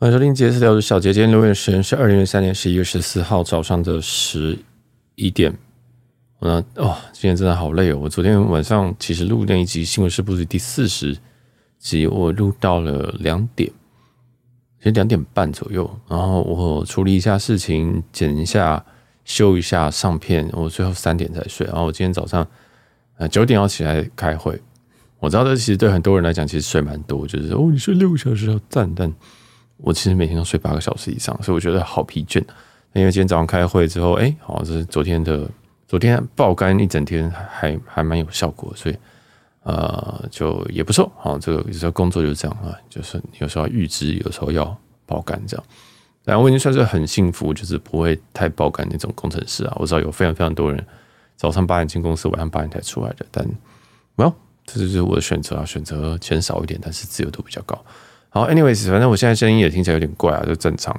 欢迎收听杰斯聊的小杰。今天留言时间是二零二三年十一月十四号早上的十一点。嗯，哦，今天真的好累哦。我昨天晚上其实录那一集《新闻是不是第四十集》，我录到了两点，其实两点半左右。然后我处理一下事情，剪一下、修一下、上片，我最后三点才睡。然后我今天早上呃九点要起来开会。我知道这其实对很多人来讲，其实睡蛮多，就是哦，你睡六个小时要赞，但。我其实每天都睡八个小时以上，所以我觉得好疲倦。因为今天早上开会之后，哎，好，这是昨天的，昨天爆肝一整天还，还蛮有效果，所以呃，就也不错。好，这个有时候工作就是这样啊，就是有时候预支，有时候要爆肝这样。然后我已经算是很幸福，就是不会太爆肝那种工程师啊。我知道有非常非常多人早上八点进公司，晚上八点才出来的，但没有，这就是我的选择啊，选择钱少一点，但是自由度比较高。好，anyways，反正我现在声音也听起来有点怪啊，就正常。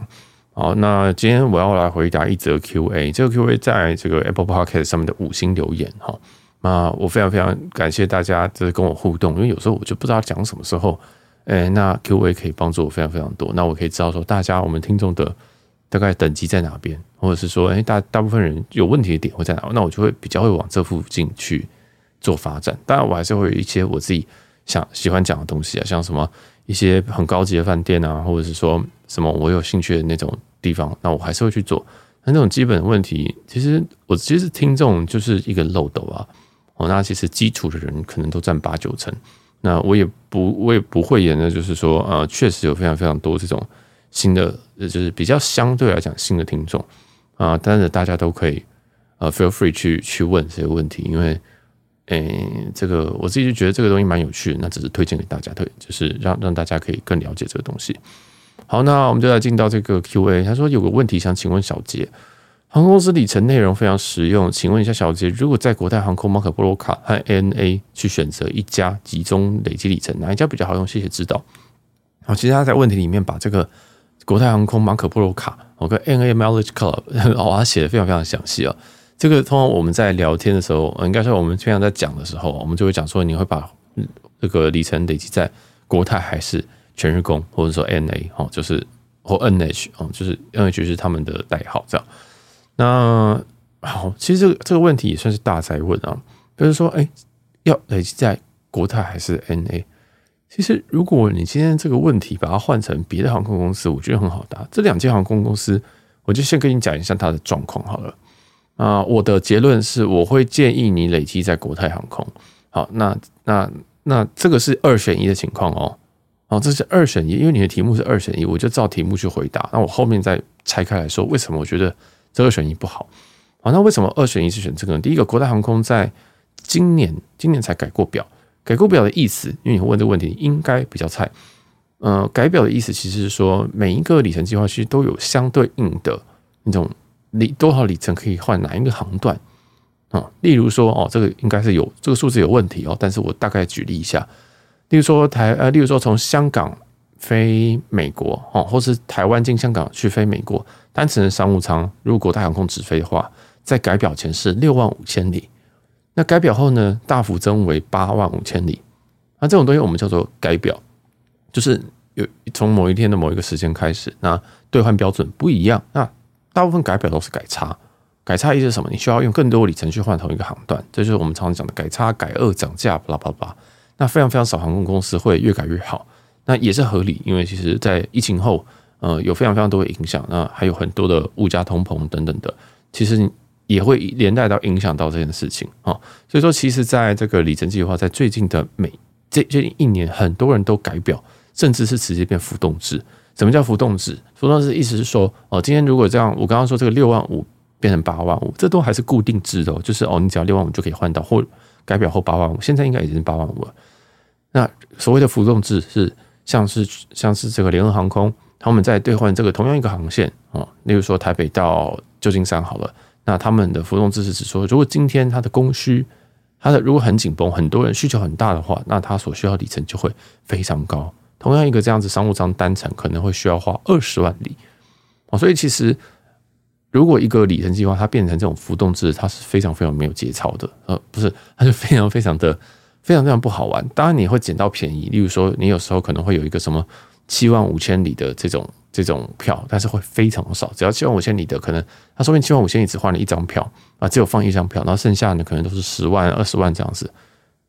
好，那今天我要来回答一则 Q&A，这个 Q&A 在这个 Apple Podcast 上面的五星留言哈。那我非常非常感谢大家就是跟我互动，因为有时候我就不知道讲什么时候，哎，那 Q&A 可以帮助我非常非常多。那我可以知道说大家我们听众的大概等级在哪边，或者是说，哎，大大部分人有问题的点会在哪，那我就会比较会往这附近去做发展。当然，我还是会有一些我自己想喜欢讲的东西啊，像什么。一些很高级的饭店啊，或者是说什么我有兴趣的那种地方，那我还是会去做。那那种基本的问题，其实我其实听众就是一个漏斗啊。哦，那其实基础的人可能都占八九成。那我也不，我也不会演的，就是说，呃，确实有非常非常多这种新的，就是比较相对来讲新的听众啊。但是大家都可以呃，feel free 去去问这些问题，因为。诶、这个我自己就觉得这个东西蛮有趣的，那只是推荐给大家，推就是让让大家可以更了解这个东西。好，那我们就来进到这个 Q&A。他说有个问题想请问小杰，航空公司里程内容非常实用，请问一下小杰，如果在国泰航空、马可波罗卡和 ANA 去选择一家集中累积里程，哪一家比较好用？谢谢指导。好，其实他在问题里面把这个国泰航空、马可波罗卡，我跟 ANA Mileage Club，哦，他写的非常非常详细啊。这个通常我们在聊天的时候，应该说我们平常在讲的时候，我们就会讲说，你会把这个里程累积在国泰还是全日空，或者说 NA 哦，就是或 NH 哦，就是 NH 是他们的代号这样。那好，其实这个这个问题也算是大哉问啊，就是说，哎，要累积在国泰还是 NA？其实如果你今天这个问题把它换成别的航空公司，我觉得很好答。这两间航空公司，我就先跟你讲一下它的状况好了。啊、我的结论是，我会建议你累积在国泰航空。好，那那那这个是二选一的情况哦。好，这是二选一，因为你的题目是二选一，我就照题目去回答。那我后面再拆开来说，为什么我觉得这二选一不好？好，那为什么二选一是选这个呢？第一个，国泰航空在今年今年才改过表，改过表的意思，因为你会问这个问题应该比较菜。呃，改表的意思其实是说，每一个里程计划其实都有相对应的那种。里多少里程可以换哪一个航段啊？例如说哦，这个应该是有这个数字有问题哦。但是我大概举例一下，例如说台呃，例如说从香港飞美国哦，或是台湾经香港去飞美国，单程的商务舱，如果大航空直飞的话，在改表前是六万五千里，那改表后呢，大幅增为八万五千里。那这种东西我们叫做改表，就是有从某一天的某一个时间开始，那兑换标准不一样，那。大部分改表都是改差，改差意思是什么？你需要用更多里程去换同一个航段，这就是我们常常讲的改差、改二、涨价，巴拉巴拉。那非常非常少航空公司会越改越好，那也是合理，因为其实在疫情后，呃，有非常非常多的影响，那还有很多的物价通膨等等的，其实也会连带到影响到这件事情啊。所以说，其实在这个里程计划在最近的每这这一年，很多人都改表，甚至是直接变浮动制。什么叫浮动制？浮动制意思是说，哦，今天如果这样，我刚刚说这个六万五变成八万五，这都还是固定制的，就是哦，你只要六万五就可以换到，或改表后八万五，现在应该已经是八万五了。那所谓的浮动制是像是像是这个联合航空，他们在兑换这个同样一个航线哦，例如说台北到旧金山好了，那他们的浮动制是指说，如果今天它的供需，它的如果很紧绷，很多人需求很大的话，那它所需要里程就会非常高。同样一个这样子商务舱单程可能会需要花二十万里哦，所以其实如果一个里程计划它变成这种浮动制，它是非常非常没有节操的，呃，不是，它就非常非常的非常非常不好玩。当然你会捡到便宜，例如说你有时候可能会有一个什么七万五千里的这种这种票，但是会非常少。只要七万五千里的，可能它说明七万五千里只换了一张票啊，只有放一张票，然后剩下的可能都是十万、二十万这样子，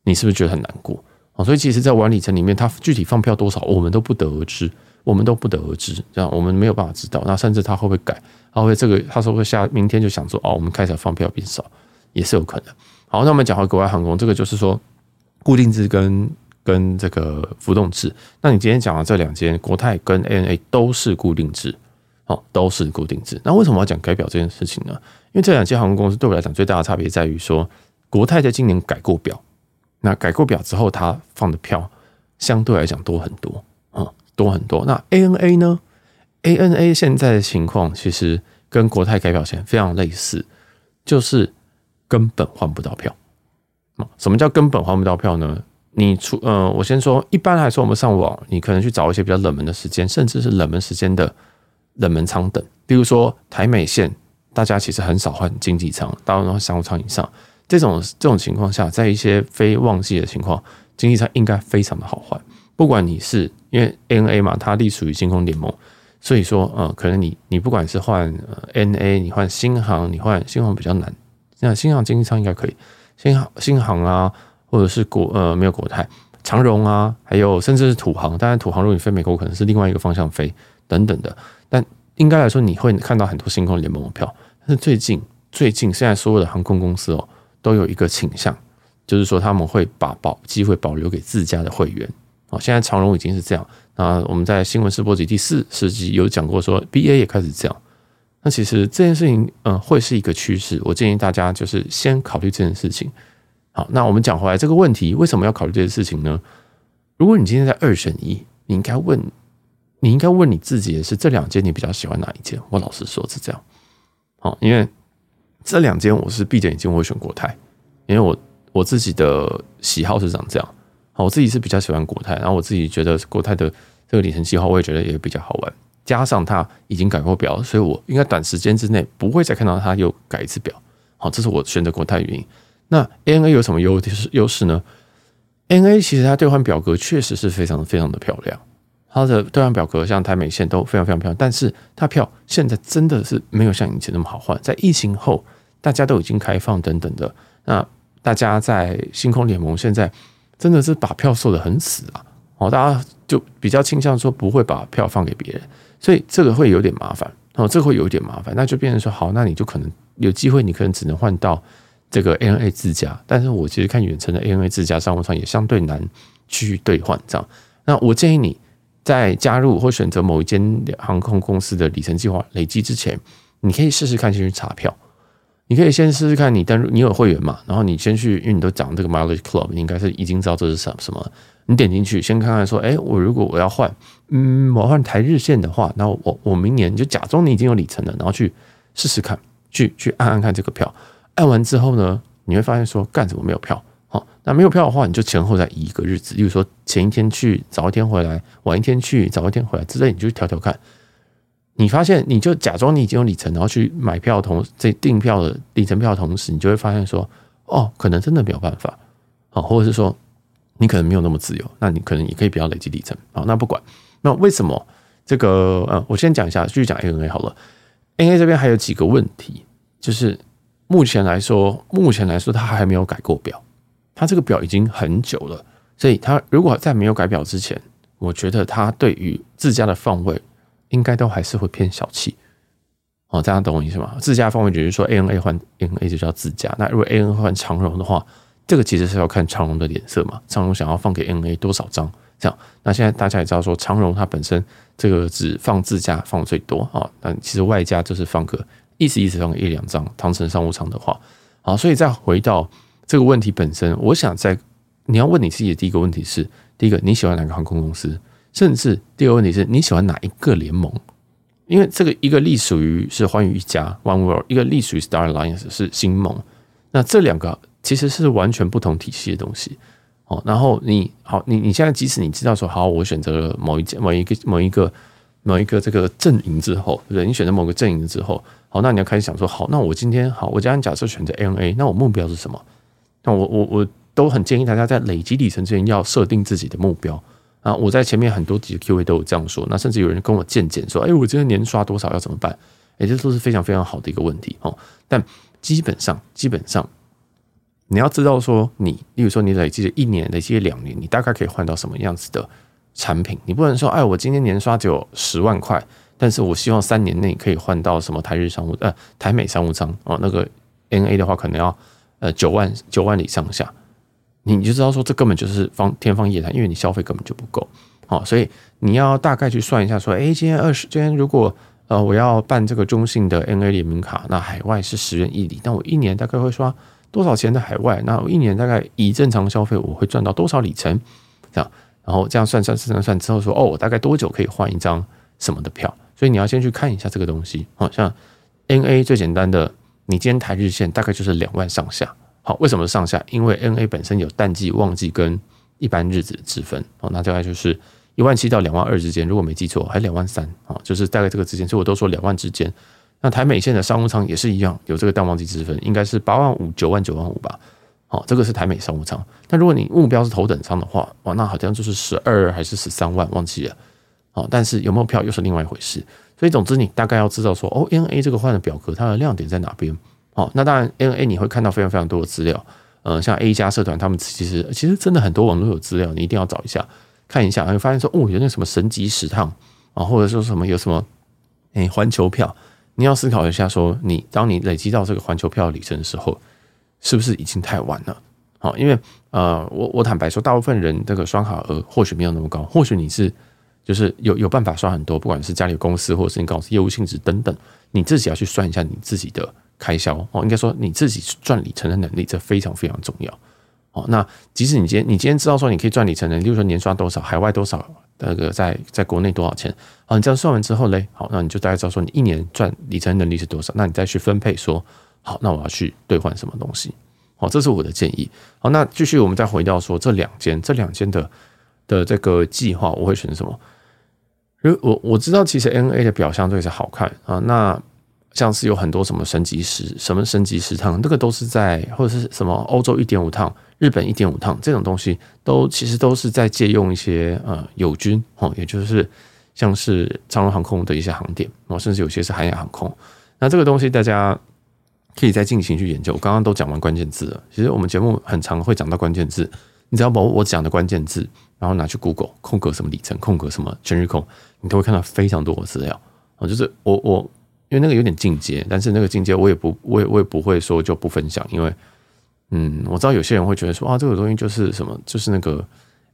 你是不是觉得很难过哦？所以其实，在晚里层里面，他具体放票多少，我们都不得而知，我们都不得而知，这样我们没有办法知道。那甚至他会不会改？他会这个，他说会下明天就想说哦，我们开始放票变少，也是有可能。好，那我们讲回国外航空，这个就是说固定制跟跟这个浮动制。那你今天讲的这两间，国泰跟 ANA 都是固定制，哦，都是固定制。那为什么要讲改表这件事情呢？因为这两间航空公司对我来讲最大的差别在于说，国泰在今年改过表，那改过表之后，他放的票相对来讲多很多，哦，多很多。那 ANA 呢？ANA 现在的情况其实跟国泰改表前非常类似，就是根本换不到票。啊什么叫根本换不到票呢？你出呃，我先说，一般来说，我们上网，你可能去找一些比较冷门的时间，甚至是冷门时间的冷门舱等，比如说台美线，大家其实很少换经济舱，大部分商务舱以上。这种这种情况下，在一些非旺季的情况，经济舱应该非常的好换。不管你是因为 N A 嘛，它隶属于星空联盟。所以说，呃，可能你你不管是换 ANA，你换新航，你换新航比较难。那新航经济舱应该可以，新航新航啊，或者是国呃没有国泰长荣啊，还有甚至是土航。当然，土航如果你飞美国，可能是另外一个方向飞等等的。但应该来说，你会看到很多星空联盟的票。但是最近最近现在所有的航空公司哦，都有一个倾向，就是说他们会把保机会保留给自家的会员。哦，现在长荣已经是这样。啊，我们在新闻试播集第四十集有讲过，说 BA 也开始这样。那其实这件事情，嗯，会是一个趋势。我建议大家就是先考虑这件事情。好，那我们讲回来这个问题，为什么要考虑这件事情呢？如果你今天在二选一，你应该问，你应该问你自己的是这两间你比较喜欢哪一间？我老实说是这样。好，因为这两间我是闭着眼睛我会选国泰，因为我我自己的喜好是长这样。好，我自己是比较喜欢国泰，然后我自己觉得国泰的这个里程计划，我也觉得也比较好玩。加上它已经改过表，所以我应该短时间之内不会再看到它又改一次表。好，这是我选择国泰的原因。那 ANA 有什么优势优势呢？ANA 其实它兑换表格确实是非常非常的漂亮，它的兑换表格像台美线都非常非常漂亮，但是它票现在真的是没有像以前那么好换。在疫情后，大家都已经开放等等的，那大家在星空联盟现在。真的是把票售的很死啊！哦，大家就比较倾向说不会把票放给别人，所以这个会有点麻烦哦，这个会有点麻烦，那就变成说好，那你就可能有机会，你可能只能换到这个 ANA 自家，但是我其实看远程的 ANA 自家商务舱也相对难去兑换这样。那我建议你在加入或选择某一间航空公司的里程计划累积之前，你可以试试看先去查票。你可以先试试看，你登入你有会员嘛？然后你先去，因为你都讲这个 Mileage Club，你应该是已经知道这是什什么。你点进去，先看看说，哎，我如果我要换，嗯，我换台日线的话，那我我明年就假装你已经有里程了，然后去试试看，去去按按看这个票。按完之后呢，你会发现说，干什么没有票？好，那没有票的话，你就前后再移一个日子，例如说前一天去，早一天回来，晚一天去，早一天回来之类，你就去调调看。你发现，你就假装你已经有里程，然后去买票同这订票的里程票同时，你就会发现说，哦，可能真的没有办法，啊，或者是说你可能没有那么自由，那你可能也可以不要累积里程，好，那不管，那为什么这个？呃，我先讲一下，继续讲 ANA 好了。ANA 这边还有几个问题，就是目前来说，目前来说它还没有改过表，它这个表已经很久了，所以它如果在没有改表之前，我觉得它对于自家的放位。应该都还是会偏小气，哦，大家懂我意思吗？自家放位就是说，ANA 换 ANA 就叫自家。那如果 ANA 换长荣的话，这个其实是要看长荣的脸色嘛。长荣想要放给 ANA 多少张？这样，那现在大家也知道说，长荣它本身这个只放自家放最多啊，但其实外加就是放个意思意思放个一两张，唐城商务舱的话，好，所以再回到这个问题本身，我想在你要问你自己的第一个问题是：第一个，你喜欢哪个航空公司？甚至第二个问题是你喜欢哪一个联盟？因为这个一个隶属于是欢愉一家 One World，一个隶属于 Star Alliance 是星梦。那这两个其实是完全不同体系的东西哦。然后你好，你你现在即使你知道说好，我选择了某一家、某一个、某一个、某一个这个阵营之后，对不对？你选择某个阵营之后，好，那你要开始想说，好，那我今天好，我今天假设选择 N A，那我目标是什么？那我我我都很建议大家在累积里程之前要设定自己的目标。啊，我在前面很多集的 Q&A 都有这样说，那甚至有人跟我见解说，哎，我今天年刷多少要怎么办？哎，这都是非常非常好的一个问题哦。但基本上，基本上你要知道说，你，例如说你累积了一年，累积两年，你大概可以换到什么样子的产品？你不能说，哎，我今天年刷只有十万块，但是我希望三年内可以换到什么台日商务呃台美商务舱哦，那个 NA 的话可能要呃九万九万里上下。你就知道说，这根本就是方天方夜谭，因为你消费根本就不够，好，所以你要大概去算一下，说，哎，今天二十，今天如果呃我要办这个中信的 NA 联名卡，那海外是十元一里，那我一年大概会刷多少钱的海外？那我一年大概以正常消费，我会赚到多少里程？这样，然后这样算算算算之后说，哦，我大概多久可以换一张什么的票？所以你要先去看一下这个东西，好像 NA 最简单的，你今天台日线大概就是两万上下。好，为什么上下？因为 N A 本身有淡季、旺季跟一般日子之分。哦，那大概就是一万七到两万二之间，如果没记错，还两万三啊，就是大概这个之间。所以我都说两万之间。那台美线的商务舱也是一样，有这个淡旺季之分，应该是八万五、九万、九万五吧。好，这个是台美商务舱。那如果你目标是头等舱的话，哇，那好像就是十二还是十三万，忘记了。好，但是有没有票又是另外一回事。所以总之，你大概要知道说，哦，N A 这个换的表格，它的亮点在哪边？好，那当然，ANA 你会看到非常非常多的资料，嗯、呃，像 A 加社团，他们其实其实真的很多网络有资料，你一定要找一下看一下，会发现说，哦，有那什么神级十趟啊，或者说什么有什么诶环球票，你要思考一下，说你当你累积到这个环球票里程的时候，是不是已经太晚了？好，因为呃，我我坦白说，大部分人这个刷卡额或许没有那么高，或许你是就是有有办法刷很多，不管是家里公司或者是你公司业务性质等等，你自己要去算一下你自己的。开销哦，应该说你自己赚里程的能力，这非常非常重要哦。那即使你今天你今天知道说你可以赚里程的，例如说年刷多少，海外多少，那个在在国内多少钱，好，你这样算完之后嘞，好，那你就大概知道说你一年赚里程能力是多少，那你再去分配说，好，那我要去兑换什么东西，好，这是我的建议。好，那继续我们再回到说这两间这两间的的这个计划，我会选什么？因为我我知道其实 N A 的表象对是好看啊，那。像是有很多什么升级十什么升级十趟，那个都是在或者是什么欧洲一点五趟、日本一点五趟这种东西，都其实都是在借用一些呃友军哦，也就是像是长荣航空的一些航点哦，甚至有些是韩亚航空。那这个东西大家可以再进行去研究。我刚刚都讲完关键字了，其实我们节目很常会讲到关键字，你只要把我讲的关键字，然后拿去 Google 空格什么里程，空格什么全日空，你都会看到非常多的资料啊，就是我我。因为那个有点进阶，但是那个进阶我也不，我也我也不会说就不分享，因为，嗯，我知道有些人会觉得说啊，这个东西就是什么，就是那个，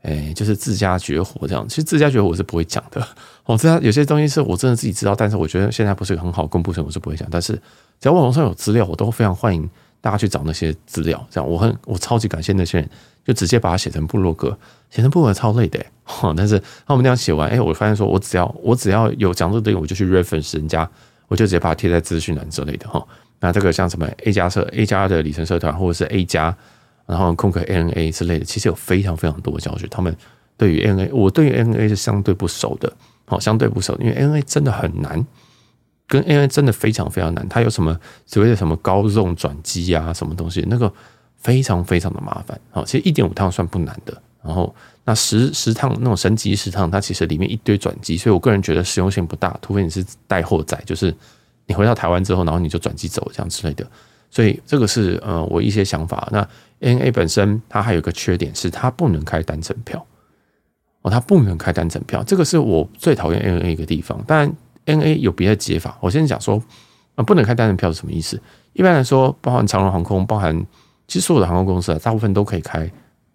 哎，就是自家绝活这样。其实自家绝活我是不会讲的。我知道有些东西是我真的自己知道，但是我觉得现在不是很好公布，所以我是不会讲。但是只要网络上有资料，我都非常欢迎大家去找那些资料。这样，我很我超级感谢那些人，就直接把它写成部落格，写成部落格超累的。但是那我们那样写完，哎，我发现说我只要我只要有讲这个东西，我就去 reference 人家。我就直接把它贴在资讯栏之类的哈。那这个像什么 A 加社 A 加的里程社团，或者是 A 加，然后空格 ANA 之类的，其实有非常非常多的教学。他们对于 ANA，我对于 ANA 是相对不熟的，好，相对不熟，因为 ANA 真的很难，跟 ANA 真的非常非常难。它有什么所谓的什么高 zone 转机啊，什么东西，那个非常非常的麻烦。好，其实一点五趟算不难的，然后。那十十趟那种神级十趟，它其实里面一堆转机，所以我个人觉得实用性不大，除非你是带货仔，就是你回到台湾之后，然后你就转机走这样之类的。所以这个是呃我一些想法。那 N A 本身它还有个缺点是它不能开单程票哦，它不能开单程票，这个是我最讨厌 N A 一个地方。当然 N A 有别的解法，我先讲说啊，不能开单程票是什么意思？一般来说，包含长荣航空，包含其实所有的航空公司啊，大部分都可以开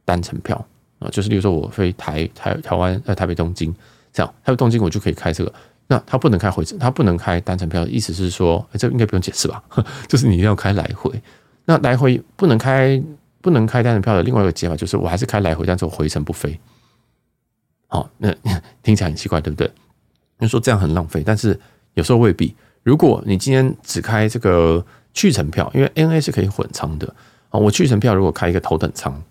单程票。啊就是，例如说，我飞台台台湾呃台北东京这样，台北东京我就可以开这个。那他不能开回程，他不能开单程票意思是说，这应该不用解释吧？就是你一定要开来回。那来回不能开，不能开单程票的另外一个解法就是，我还是开来回，但是我回程不飞。好，那 听起来很奇怪，对不对？你说这样很浪费，但是有时候未必。如果你今天只开这个去程票，因为 N A 是可以混舱的啊，我去程票如果开一个头等舱。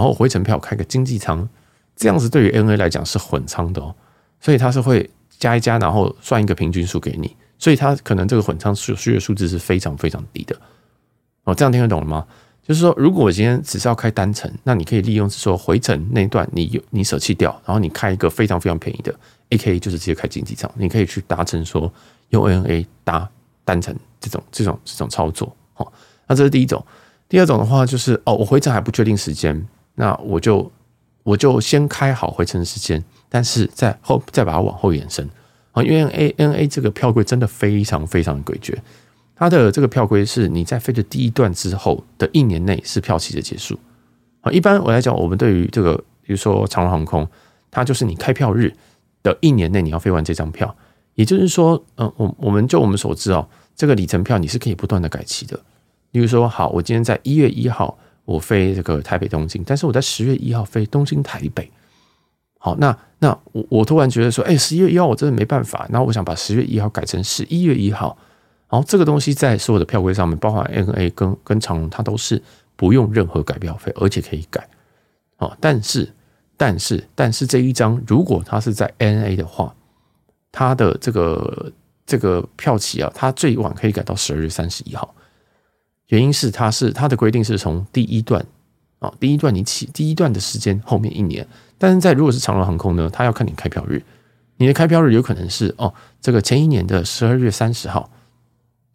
然后回程票开个经济舱，这样子对于 ANA 来讲是混舱的哦，所以它是会加一加，然后算一个平均数给你，所以它可能这个混舱数数学数字是非常非常低的哦。这样听得懂了吗？就是说，如果我今天只是要开单程，那你可以利用说回程那一段你有你舍弃掉，然后你开一个非常非常便宜的 A K，就是直接开经济舱，你可以去达成说用 N A 搭单程这种这种这种操作。好，那这是第一种。第二种的话就是哦，我回程还不确定时间，那我就我就先开好回程时间，但是在后再把它往后延伸。啊，因为 ANA 这个票规真的非常非常的诡谲，它的这个票规是你在飞的第一段之后的一年内是票期的结束。啊，一般我来讲，我们对于这个，比如说长龙航空，它就是你开票日的一年内你要飞完这张票，也就是说，嗯，我我们就我们所知哦，这个里程票你是可以不断的改期的。例如说，好，我今天在一月一号我飞这个台北东京，但是我在十月一号飞东京台北。好，那那我我突然觉得说，哎，十一月一号我真的没办法，然后我想把十月一号改成十一月一号，然后这个东西在所有的票规上面，包括 ANA 跟跟长荣，它都是不用任何改票费，而且可以改。哦，但是但是但是这一张如果它是在 N A 的话，它的这个这个票期啊，它最晚可以改到十二月三十一号，原因是它是它的规定是从第一段啊，第一段你起第一段的时间后面一年。但是在如果是长荣航空呢，它要看你开票日，你的开票日有可能是哦，这个前一年的十二月三十号，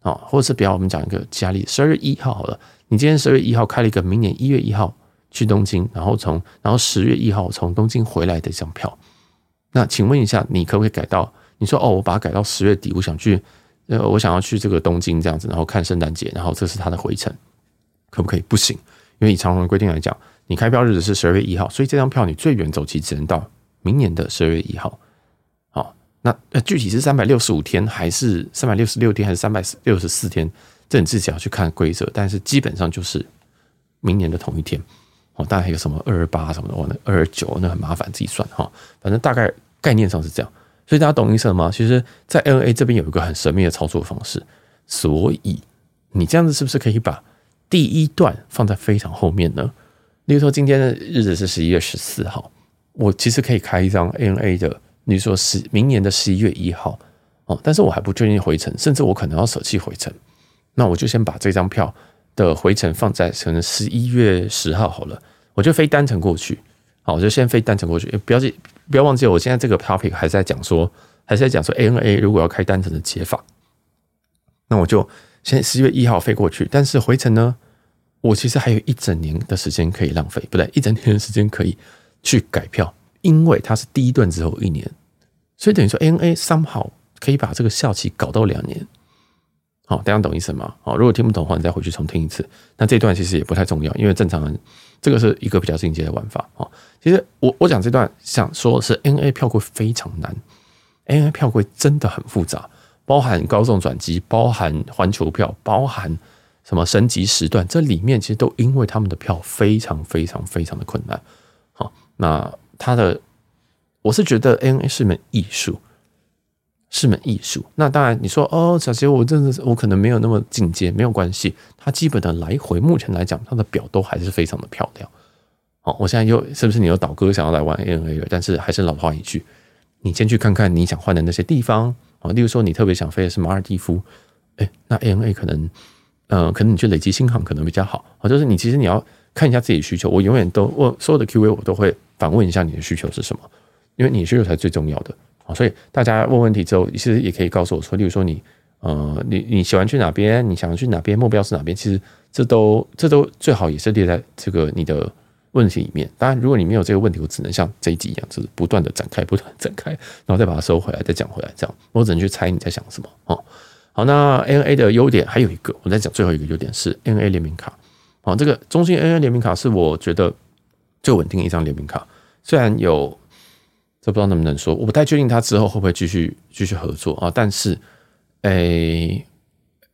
啊，或者是比方我们讲一个佳丽十二月一号好了，你今天十二月一号开了一个明年一月一号去东京，然后从然后十月一号从东京回来的这张票，那请问一下，你可不可以改到？你说哦，我把它改到十月底，我想去呃，我想要去这个东京这样子，然后看圣诞节，然后这是它的回程，可不可以？不行，因为以长荣的规定来讲。你开票日子是十二月一号，所以这张票你最远走期只能到明年的十二月一号。好，那呃具体是三百六十五天，还是三百六十六天，还是三百六十四天？这你自己要去看规则，但是基本上就是明年的同一天。哦，当然还有什么二二八什么的，哦，那二二九那很麻烦，自己算哈。反正大概概念上是这样，所以大家懂意思了吗？其实，在 ANA 这边有一个很神秘的操作方式，所以你这样子是不是可以把第一段放在非常后面呢？例如说，今天的日子是十一月十四号，我其实可以开一张 ANA 的，比如说十明年的十一月一号哦，但是我还不确定回程，甚至我可能要舍弃回程，那我就先把这张票的回程放在可能十一月十号好了，我就飞单程过去，好，我就先飞单程过去，不要紧，不要忘记，我现在这个 topic 还是在讲说，还是在讲说 ANA 如果要开单程的解法，那我就先十一月一号飞过去，但是回程呢？我其实还有一整年的时间可以浪费，不对，一整年的时间可以去改票，因为它是第一段之后一年，所以等于说 ANA somehow 可以把这个效期搞到两年。好，大家懂意思吗？好，如果听不懂的话，你再回去重听一次。那这段其实也不太重要，因为正常人这个是一个比较进阶的玩法。好，其实我我讲这段想说是 N A 票会非常难，N A 票会真的很复杂，包含高送转机，包含环球票，包含。什么升级时段？这里面其实都因为他们的票非常非常非常的困难。好，那他的我是觉得 N A 是门艺术，是门艺术。那当然你说哦，小杰，我真的是我可能没有那么进阶，没有关系。它基本的来回，目前来讲，它的表都还是非常的漂亮。好，我现在又是不是你有导哥想要来玩 ANA 了？但是还是老话一句，你先去看看你想换的那些地方啊，例如说你特别想飞的是马尔地夫，哎，那 ANA 可能。嗯，可能你去累积新航可能比较好啊。就是你其实你要看一下自己需求。我永远都我所有的 Q&A 我都会反问一下你的需求是什么，因为你的需求才是最重要的。所以大家问问题之后，其实也可以告诉我说，例如说你呃，你你喜欢去哪边？你想去哪边？目标是哪边？其实这都这都最好也是列在这个你的问题里面。当然，如果你没有这个问题，我只能像这一集一样，就是不断的展开，不断展开，然后再把它收回来，再讲回来，这样我只能去猜你在想什么哦。好，那 N A 的优点还有一个，我再讲最后一个优点是 N A 联名卡。好，这个中信 N A 联名卡是我觉得最稳定的一张联名卡。虽然有这不知道能不能说，我不太确定他之后会不会继续继续合作啊。但是，诶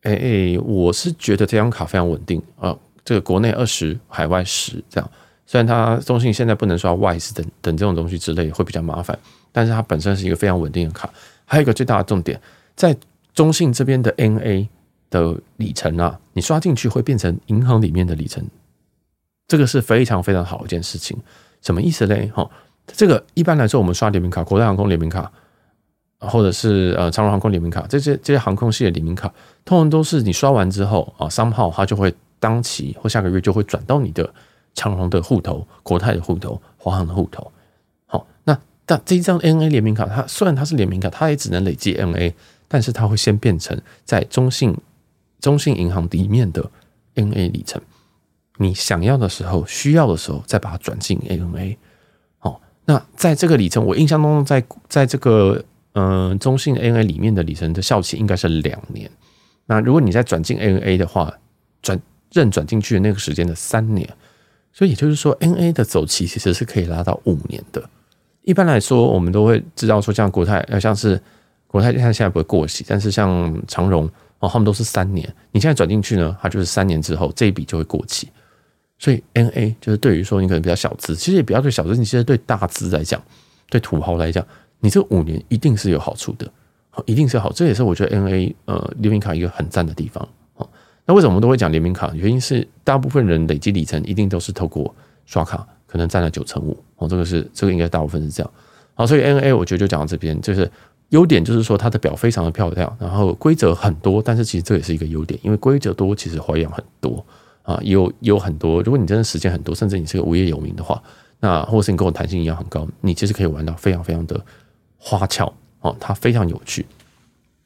诶诶，我是觉得这张卡非常稳定啊。这个国内二十，海外十这样。虽然它中信现在不能刷 WISE 等等这种东西之类会比较麻烦，但是它本身是一个非常稳定的卡。还有一个最大的重点在。中信这边的 NA 的里程啊，你刷进去会变成银行里面的里程，这个是非常非常好的一件事情。什么意思嘞？哈，这个一般来说，我们刷联名卡，国泰航空联名卡，或者是呃长荣航空联名卡，这些这些航空系的联名卡，通常都是你刷完之后啊，somehow 它就会当期或下个月就会转到你的长荣的户头、国泰的户头、华航的户头。好，那但这一张 NA 联名卡，它虽然它是联名卡，它也只能累积 NA，但是它会先变成在中信中信银行里面的 NA 里程。你想要的时候、需要的时候，再把它转进 NA。那在这个里程，我印象中在，在这个嗯、中信 ANA 里面的里程的效期应该是两年。那如果你再转进 ANA 的话，转任转进去的那个时间的三年，所以也就是说，NA 的走期其实是可以拉到五年的。一般来说，我们都会知道说，像国泰，呃，像是国泰，它现在不会过期，但是像长荣哦，他们都是三年。你现在转进去呢，它就是三年之后这一笔就会过期。所以 N A 就是对于说你可能比较小资，其实也不要对小资，你其实对大资来讲，对土豪来讲，你这五年一定是有好处的。一定是好，这也是我觉得 N A 呃联名卡一个很赞的地方哦。那为什么我们都会讲联名卡？原因是大部分人累积里程一定都是透过刷卡，可能占了九成五哦。这个是这个应该大部分是这样。好，所以 N A 我觉得就讲到这边，就是优点就是说它的表非常的漂亮，然后规则很多，但是其实这也是一个优点，因为规则多，其实花样很多啊，有有很多。如果你真的时间很多，甚至你是个无业游民的话，那或是你跟我弹性一样很高，你其实可以玩到非常非常的花俏。哦，它非常有趣，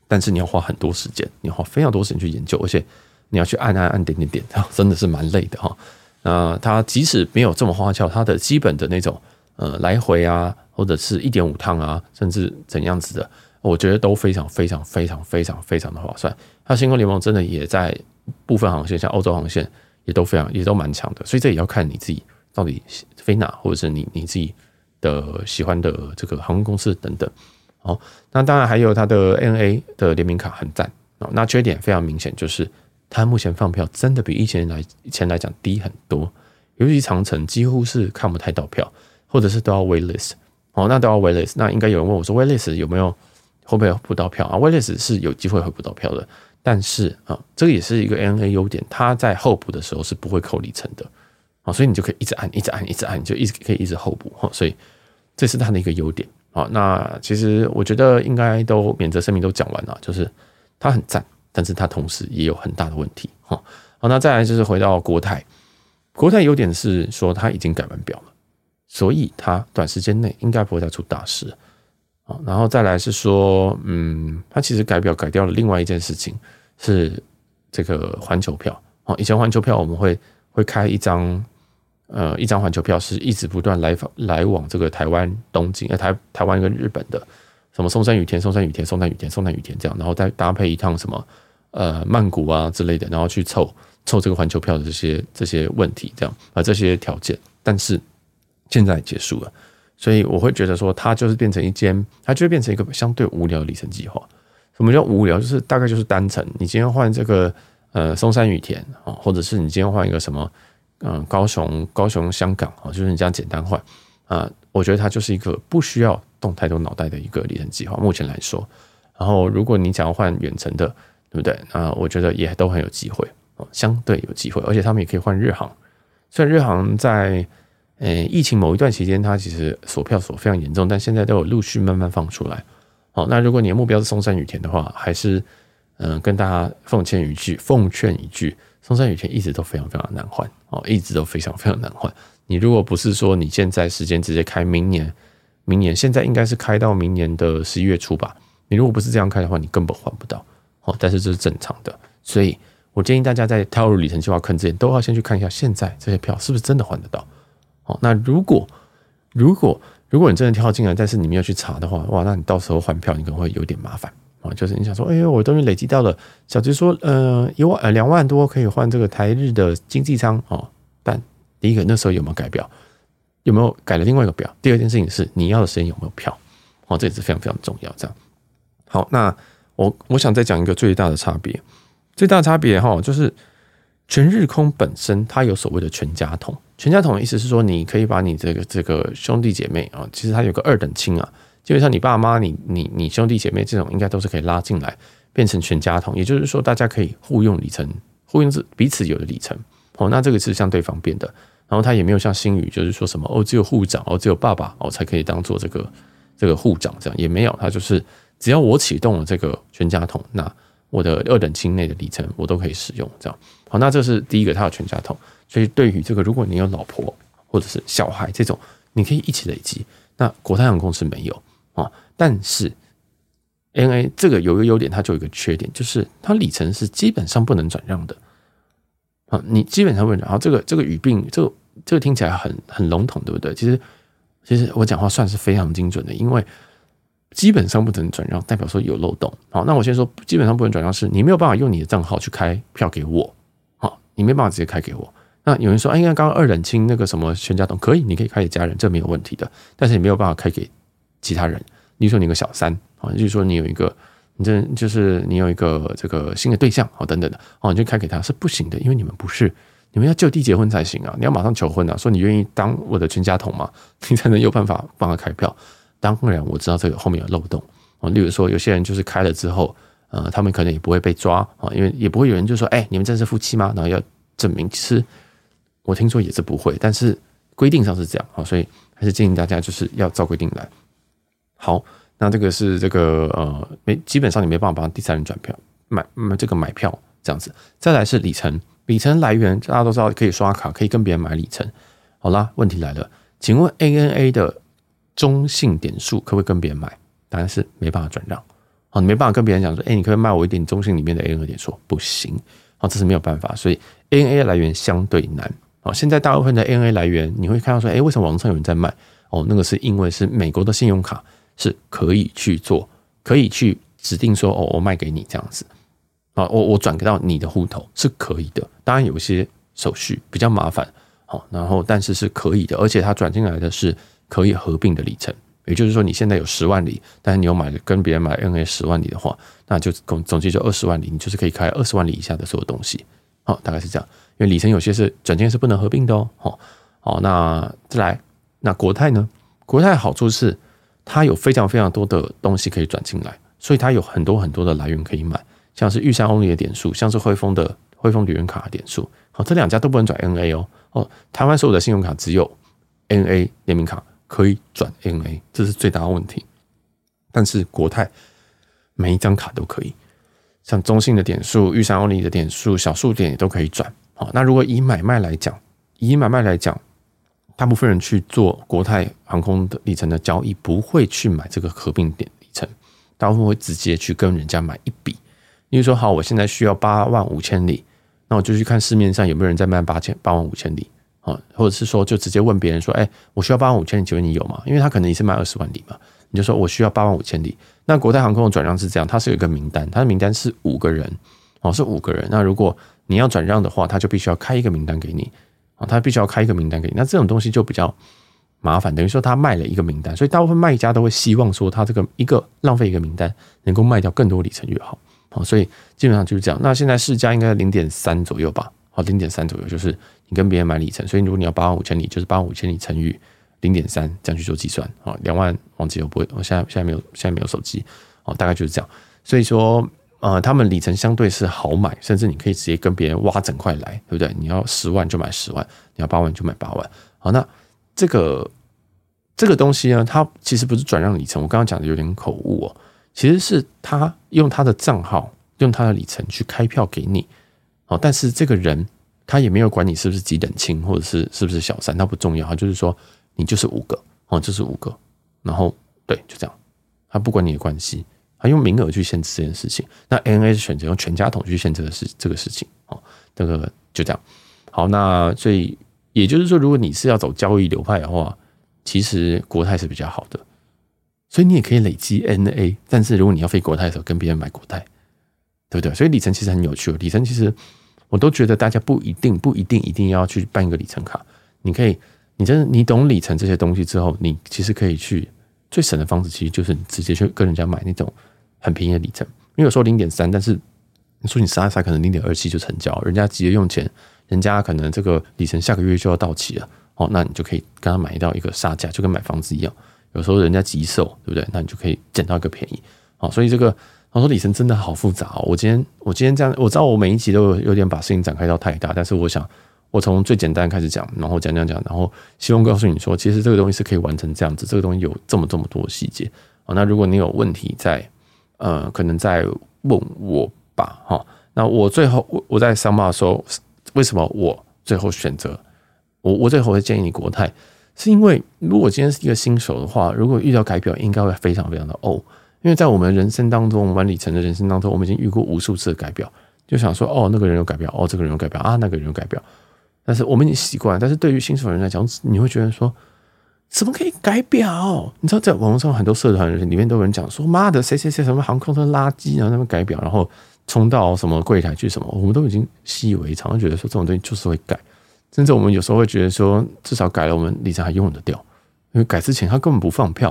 但是你要花很多时间，你要花非常多时间去研究，而且你要去按按按点点点，真的是蛮累的哈。那它即使没有这么花俏，它的基本的那种呃来回啊，或者是一点五趟啊，甚至怎样子的，我觉得都非常非常非常非常非常的划算。它星空联盟真的也在部分航线，像欧洲航线也都非常也都蛮强的，所以这也要看你自己到底飞哪，或者是你你自己的喜欢的这个航空公司等等。哦，那当然还有它的 ANA 的联名卡很赞哦。那缺点非常明显，就是它目前放票真的比以前来以前来讲低很多，尤其长城几乎是看不太到票，或者是都要 wait list。哦，那都要 wait list。那应该有人问我说，wait list 有没有会不会不到票啊？wait list 是有机会会不到票的，但是啊，这个也是一个 N A 优点，它在候补的时候是不会扣里程的啊，所以你就可以一直按，一直按，一直按，就一直可以一直候补哈。所以这是它的一个优点。啊，那其实我觉得应该都免责声明都讲完了，就是它很赞，但是它同时也有很大的问题。好，好，那再来就是回到国泰，国泰优点是说它已经改完表了，所以它短时间内应该不会再出大事。好，然后再来是说，嗯，它其实改表改掉了另外一件事情，是这个环球票。好，以前环球票我们会会开一张。呃，一张环球票是一直不断来访来往这个台湾东京，呃台台湾跟日本的什么松山雨田、松山雨田、松山雨田、松山雨田这样，然后再搭配一趟什么呃曼谷啊之类的，然后去凑凑这个环球票的这些这些问题，这样啊这些条件，但是现在结束了，所以我会觉得说它就是变成一间，它就会变成一个相对无聊的里程计划。什么叫无聊？就是大概就是单程，你今天换这个呃松山羽田啊，或者是你今天换一个什么。嗯，高雄、高雄、香港啊，就是你这样简单换啊，我觉得它就是一个不需要动太多脑袋的一个里程计划。目前来说，然后如果你想要换远程的，对不对？啊，我觉得也都很有机会哦，相对有机会，而且他们也可以换日航。虽然日航在呃疫情某一段期间，它其实锁票锁非常严重，但现在都有陆续慢慢放出来。好，那如果你的目标是松山羽田的话，还是嗯跟大家奉劝一句，奉劝一句。松山羽田一直都非常非常难换哦，一直都非常非常难换。你如果不是说你现在时间直接开明年，明年现在应该是开到明年的十一月初吧。你如果不是这样开的话，你根本换不到哦。但是这是正常的，所以我建议大家在跳入里程计划坑之前，都要先去看一下现在这些票是不是真的换得到。哦，那如果如果如果你真的跳进来，但是你没有去查的话，哇，那你到时候换票你可能会有点麻烦啊。就是你想说，哎呦，我终于累积到了。小杰说，呃，一万呃两万多可以换这个台日的经济舱哦。但第一个那时候有没有改表？有没有改了另外一个表？第二件事情是你要的时间有没有票？哦，这也是非常非常重要。这样好，那我我想再讲一个最大的差别。最大的差别哈，就是全日空本身它有所谓的全家桶。全家桶的意思是说，你可以把你这个这个兄弟姐妹啊，其实它有个二等亲啊。基本上，你爸妈、你、你、你兄弟姐妹这种，应该都是可以拉进来，变成全家桶。也就是说，大家可以互用里程，互用彼此有的里程。哦，那这个是相对方便的。然后它也没有像星宇，就是说什么哦，只有护长哦，只有爸爸哦才可以当做这个这个护长这样，也没有。它就是只要我启动了这个全家桶，那我的二等亲内的里程我都可以使用。这样好，那这是第一个，它有全家桶，所以对于这个，如果你有老婆或者是小孩这种，你可以一起累积。那国泰航空是没有啊，但是，N A 这个有一个优点，它就有一个缺点，就是它里程是基本上不能转让的啊，你基本上不能。然后这个这个语病，这个这个听起来很很笼统，对不对？其实其实我讲话算是非常精准的，因为基本上不能转让，代表说有漏洞。好，那我先说，基本上不能转让，是你没有办法用你的账号去开票给我，好，你没办法直接开给我。那有人说，哎，刚刚二冷清那个什么全家桶可以，你可以开给家人，这没有问题的。但是你没有办法开给其他人。例如说你有个小三啊，就是说你有一个，你这就是你有一个这个新的对象啊，等等的哦，你就开给他是不行的，因为你们不是，你们要就地结婚才行啊，你要马上求婚啊，说你愿意当我的全家桶吗？你才能有办法帮他开票。当然我知道这个后面有漏洞啊，例如说有些人就是开了之后，呃，他们可能也不会被抓啊，因为也不会有人就说，哎，你们真是夫妻吗？然后要证明其实。我听说也是不会，但是规定上是这样啊，所以还是建议大家就是要照规定来。好，那这个是这个呃，没基本上你没办法帮第三人转票买买这个买票这样子。再来是里程，里程来源大家都知道可以刷卡，可以跟别人买里程。好啦，问题来了，请问 ANA 的中性点数可不可以跟别人买？答案是没办法转让。好，你没办法跟别人讲说，哎，你可以卖我一点中性里面的 ANA 点数，不行。好，这是没有办法，所以 ANA 来源相对难。哦，现在大部分的 NA 来源，你会看到说，哎，为什么网上有人在卖？哦，那个是因为是美国的信用卡是可以去做，可以去指定说，哦，我卖给你这样子，啊，我我转给到你的户头是可以的。当然有一些手续比较麻烦，好，然后但是是可以的，而且它转进来的是可以合并的里程，也就是说你现在有十万里，但是你有买跟别人买 NA 十万里的话，那就总总计就二十万里，你就是可以开二十万里以下的所有东西，好，大概是这样。因为里程有些是转件是不能合并的哦，好，好，那再来，那国泰呢？国泰好处是它有非常非常多的东西可以转进来，所以它有很多很多的来源可以买，像是玉山欧尼的点数，像是汇丰的汇丰旅人卡的点数，好，这两家都不能转 N A 哦，哦，台湾所有的信用卡只有 N A 联名卡可以转 N A，这是最大的问题，但是国泰每一张卡都可以，像中信的点数、玉山欧尼的点数、小数点也都可以转。好，那如果以买卖来讲，以买卖来讲，大部分人去做国泰航空的里程的交易，不会去买这个合并点里程，大部分会直接去跟人家买一笔。例如说，好，我现在需要八万五千里，那我就去看市面上有没有人在卖八千八万五千里啊，或者是说，就直接问别人说，哎，我需要八万五千里，请问你有吗？因为他可能也是卖二十万里嘛，你就说我需要八万五千里。那国泰航空的转让是这样，它是有一个名单，它的名单是五个人，哦，是五个人。那如果你要转让的话，他就必须要开一个名单给你啊，他必须要开一个名单给你。那这种东西就比较麻烦，等于说他卖了一个名单，所以大部分卖家都会希望说，他这个一个浪费一个名单，能够卖掉更多里程越好。好，所以基本上就是这样。那现在市价应该零点三左右吧？好，零点三左右就是你跟别人买里程，所以如果你要八万五千里，就是八万五千里乘以零点三，这样去做计算。啊，两万忘记我不会，我现在现在没有现在没有手机。好，大概就是这样。所以说。呃，他们里程相对是好买，甚至你可以直接跟别人挖整块来，对不对？你要十万就买十万，你要八万就买八万。好，那这个这个东西呢，它其实不是转让里程，我刚刚讲的有点口误哦，其实是他用他的账号，用他的里程去开票给你。好，但是这个人他也没有管你是不是几等亲，或者是是不是小三，他不重要，他就是说你就是五个，哦，就是五个，然后对，就这样，他不管你的关系。还用名额去限制这件事情，那 N A 是选择用全家桶去限制的事这个事情，哦，这个就这样。好，那所以也就是说，如果你是要走交易流派的话，其实国泰是比较好的，所以你也可以累积 N A，但是如果你要飞国泰的时候，跟别人买国泰，对不对？所以里程其实很有趣，里程其实我都觉得大家不一定不一定一定要去办一个里程卡，你可以，你真的你懂里程这些东西之后，你其实可以去。最省的方式其实就是你直接去跟人家买那种很便宜的里程，因为有时候零点三，但是你说你杀一杀可能零点二七就成交，人家急着用钱，人家可能这个里程下个月就要到期了，哦，那你就可以跟他买到一个杀价，就跟买房子一样，有时候人家急售，对不对？那你就可以捡到一个便宜，好，所以这个他说里程真的好复杂哦。我今天我今天这样，我知道我每一集都有有点把事情展开到太大，但是我想。我从最简单开始讲，然后讲讲讲，然后希望告诉你说，其实这个东西是可以完成这样子，这个东西有这么这么多细节啊。那如果你有问题在，呃，可能在问我吧。哈，那我最后我我在上马的时候，为什么我最后选择我我最后会建议你国泰，是因为如果今天是一个新手的话，如果遇到改表，应该会非常非常的哦，因为在我们人生当中，玩里程的人生当中，我们已经遇过无数次的改表，就想说哦，那个人有改表，哦，这个人有改表啊，那个人有改表，但是我们已经习惯。但是对于新手人来讲，你会觉得说。怎么可以改表？你知道，在网络上很多社团里面都有人讲说：“妈的，谁谁谁什么航空的垃圾，然后他们改表，然后冲到什么柜台去什么。”我们都已经习以为常，觉得说这种东西就是会改。甚至我们有时候会觉得说，至少改了，我们里程还用得掉，因为改之前他根本不放票，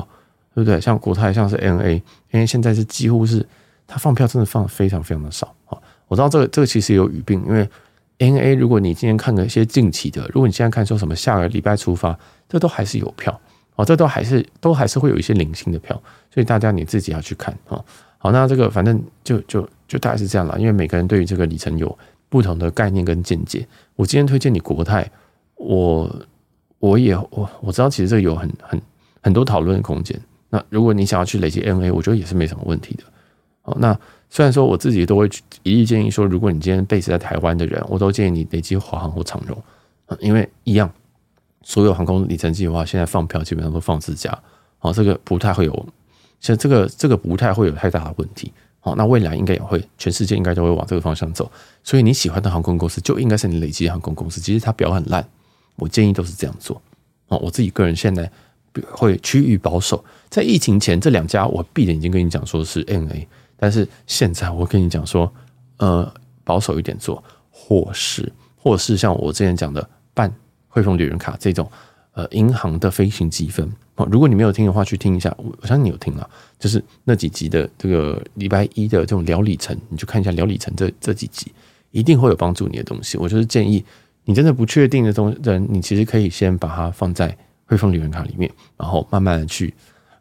对不对？像国泰，像是 NA，因为现在是几乎是他放票真的放的非常非常的少啊。我知道这个这个其实有语病，因为 N A，如果你今天看了一些近期的，如果你现在看说什么下个礼拜出发。这都还是有票哦，这都还是都还是会有一些零星的票，所以大家你自己要去看哦。好，那这个反正就就就大概是这样了，因为每个人对于这个里程有不同的概念跟见解。我今天推荐你国泰，我我也我我知道其实这有很很很多讨论的空间。那如果你想要去累积 N A，我觉得也是没什么问题的。哦，那虽然说我自己都会一律建议说，如果你今天 base 在台湾的人，我都建议你累积华航或长荣，因为一样。所有航空里程计划现在放票基本上都放自家，好，这个不太会有，像这个这个不太会有太大的问题，好，那未来应该也会，全世界应该都会往这个方向走，所以你喜欢的航空公司就应该是你累积的航空公司，其实它表很烂，我建议都是这样做，哦，我自己个人现在会趋于保守，在疫情前这两家我闭着眼睛跟你讲说是 NA 但是现在我跟你讲说，呃，保守一点做，或是或是像我之前讲的办。汇丰旅人卡这种呃银行的飞行积分哦，如果你没有听的话，去听一下。我相信你有听啊，就是那几集的这个礼拜一的这种聊里程，你就看一下聊里程这这几集，一定会有帮助你的东西。我就是建议你真的不确定的东人，你其实可以先把它放在汇丰旅人卡里面，然后慢慢的去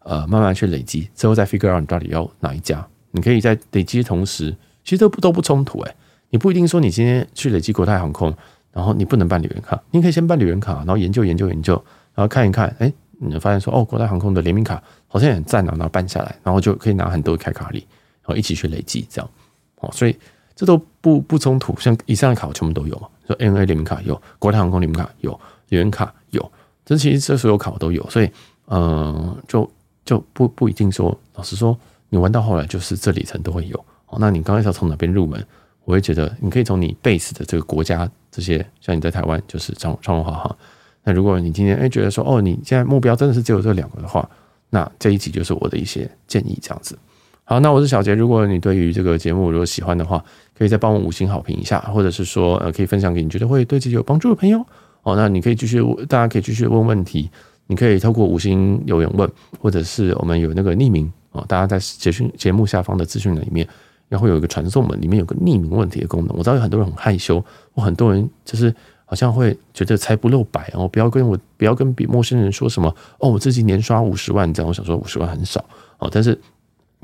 呃慢慢去累积，之后再 figure out 你到底要哪一家。你可以在累积的同时，其实都不都不冲突哎，你不一定说你今天去累积国泰航空。然后你不能办旅人卡，你可以先办旅人卡，然后研究研究研究，然后看一看，哎，你就发现说，哦，国泰航空的联名卡好像也很赞啊，然后办下来，然后就可以拿很多开卡礼，然后一起去累积，这样，哦，所以这都不不冲突，像以上的卡我全部都有嘛，说 N A 联名卡有，国泰航空联名卡有，旅人卡有，这其实这所有卡我都有，所以，嗯、就就不不一定说，老实说，你玩到后来就是这里程都会有，哦，那你刚开始从哪边入门？我会觉得，你可以从你 base 的这个国家，这些像你在台湾就是长长荣华哈。那如果你今天哎觉得说，哦，你现在目标真的是只有这两个的话，那这一集就是我的一些建议，这样子。好，那我是小杰。如果你对于这个节目如果喜欢的话，可以再帮我五星好评一下，或者是说呃可以分享给你觉得会对自己有帮助的朋友。哦，那你可以继续，大家可以继续问问题，你可以透过五星留言问，或者是我们有那个匿名哦，大家在节讯节目下方的资讯栏里面。然后有一个传送门，里面有个匿名问题的功能。我知道有很多人很害羞，我很多人就是好像会觉得财不露白哦，不要跟我不要跟比陌生人说什么哦，我自己年刷五十万这样。我想说五十万很少哦，但是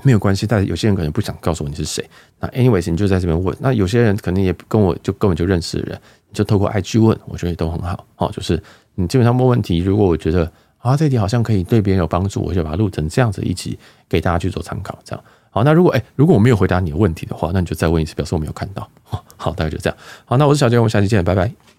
没有关系。但有些人可能不想告诉我你是谁。那 anyways，你就在这边问。那有些人可能也跟我就根本就认识的人，你就透过 IG 问，我觉得也都很好哦。就是你基本上问问题，如果我觉得啊这题好像可以对别人有帮助，我就把它录成这样子一集给大家去做参考，这样。好，那如果哎，如果我没有回答你的问题的话，那你就再问一次，表示我没有看到。好，大概就这样。好，那我是小杰，我们下期见，拜拜。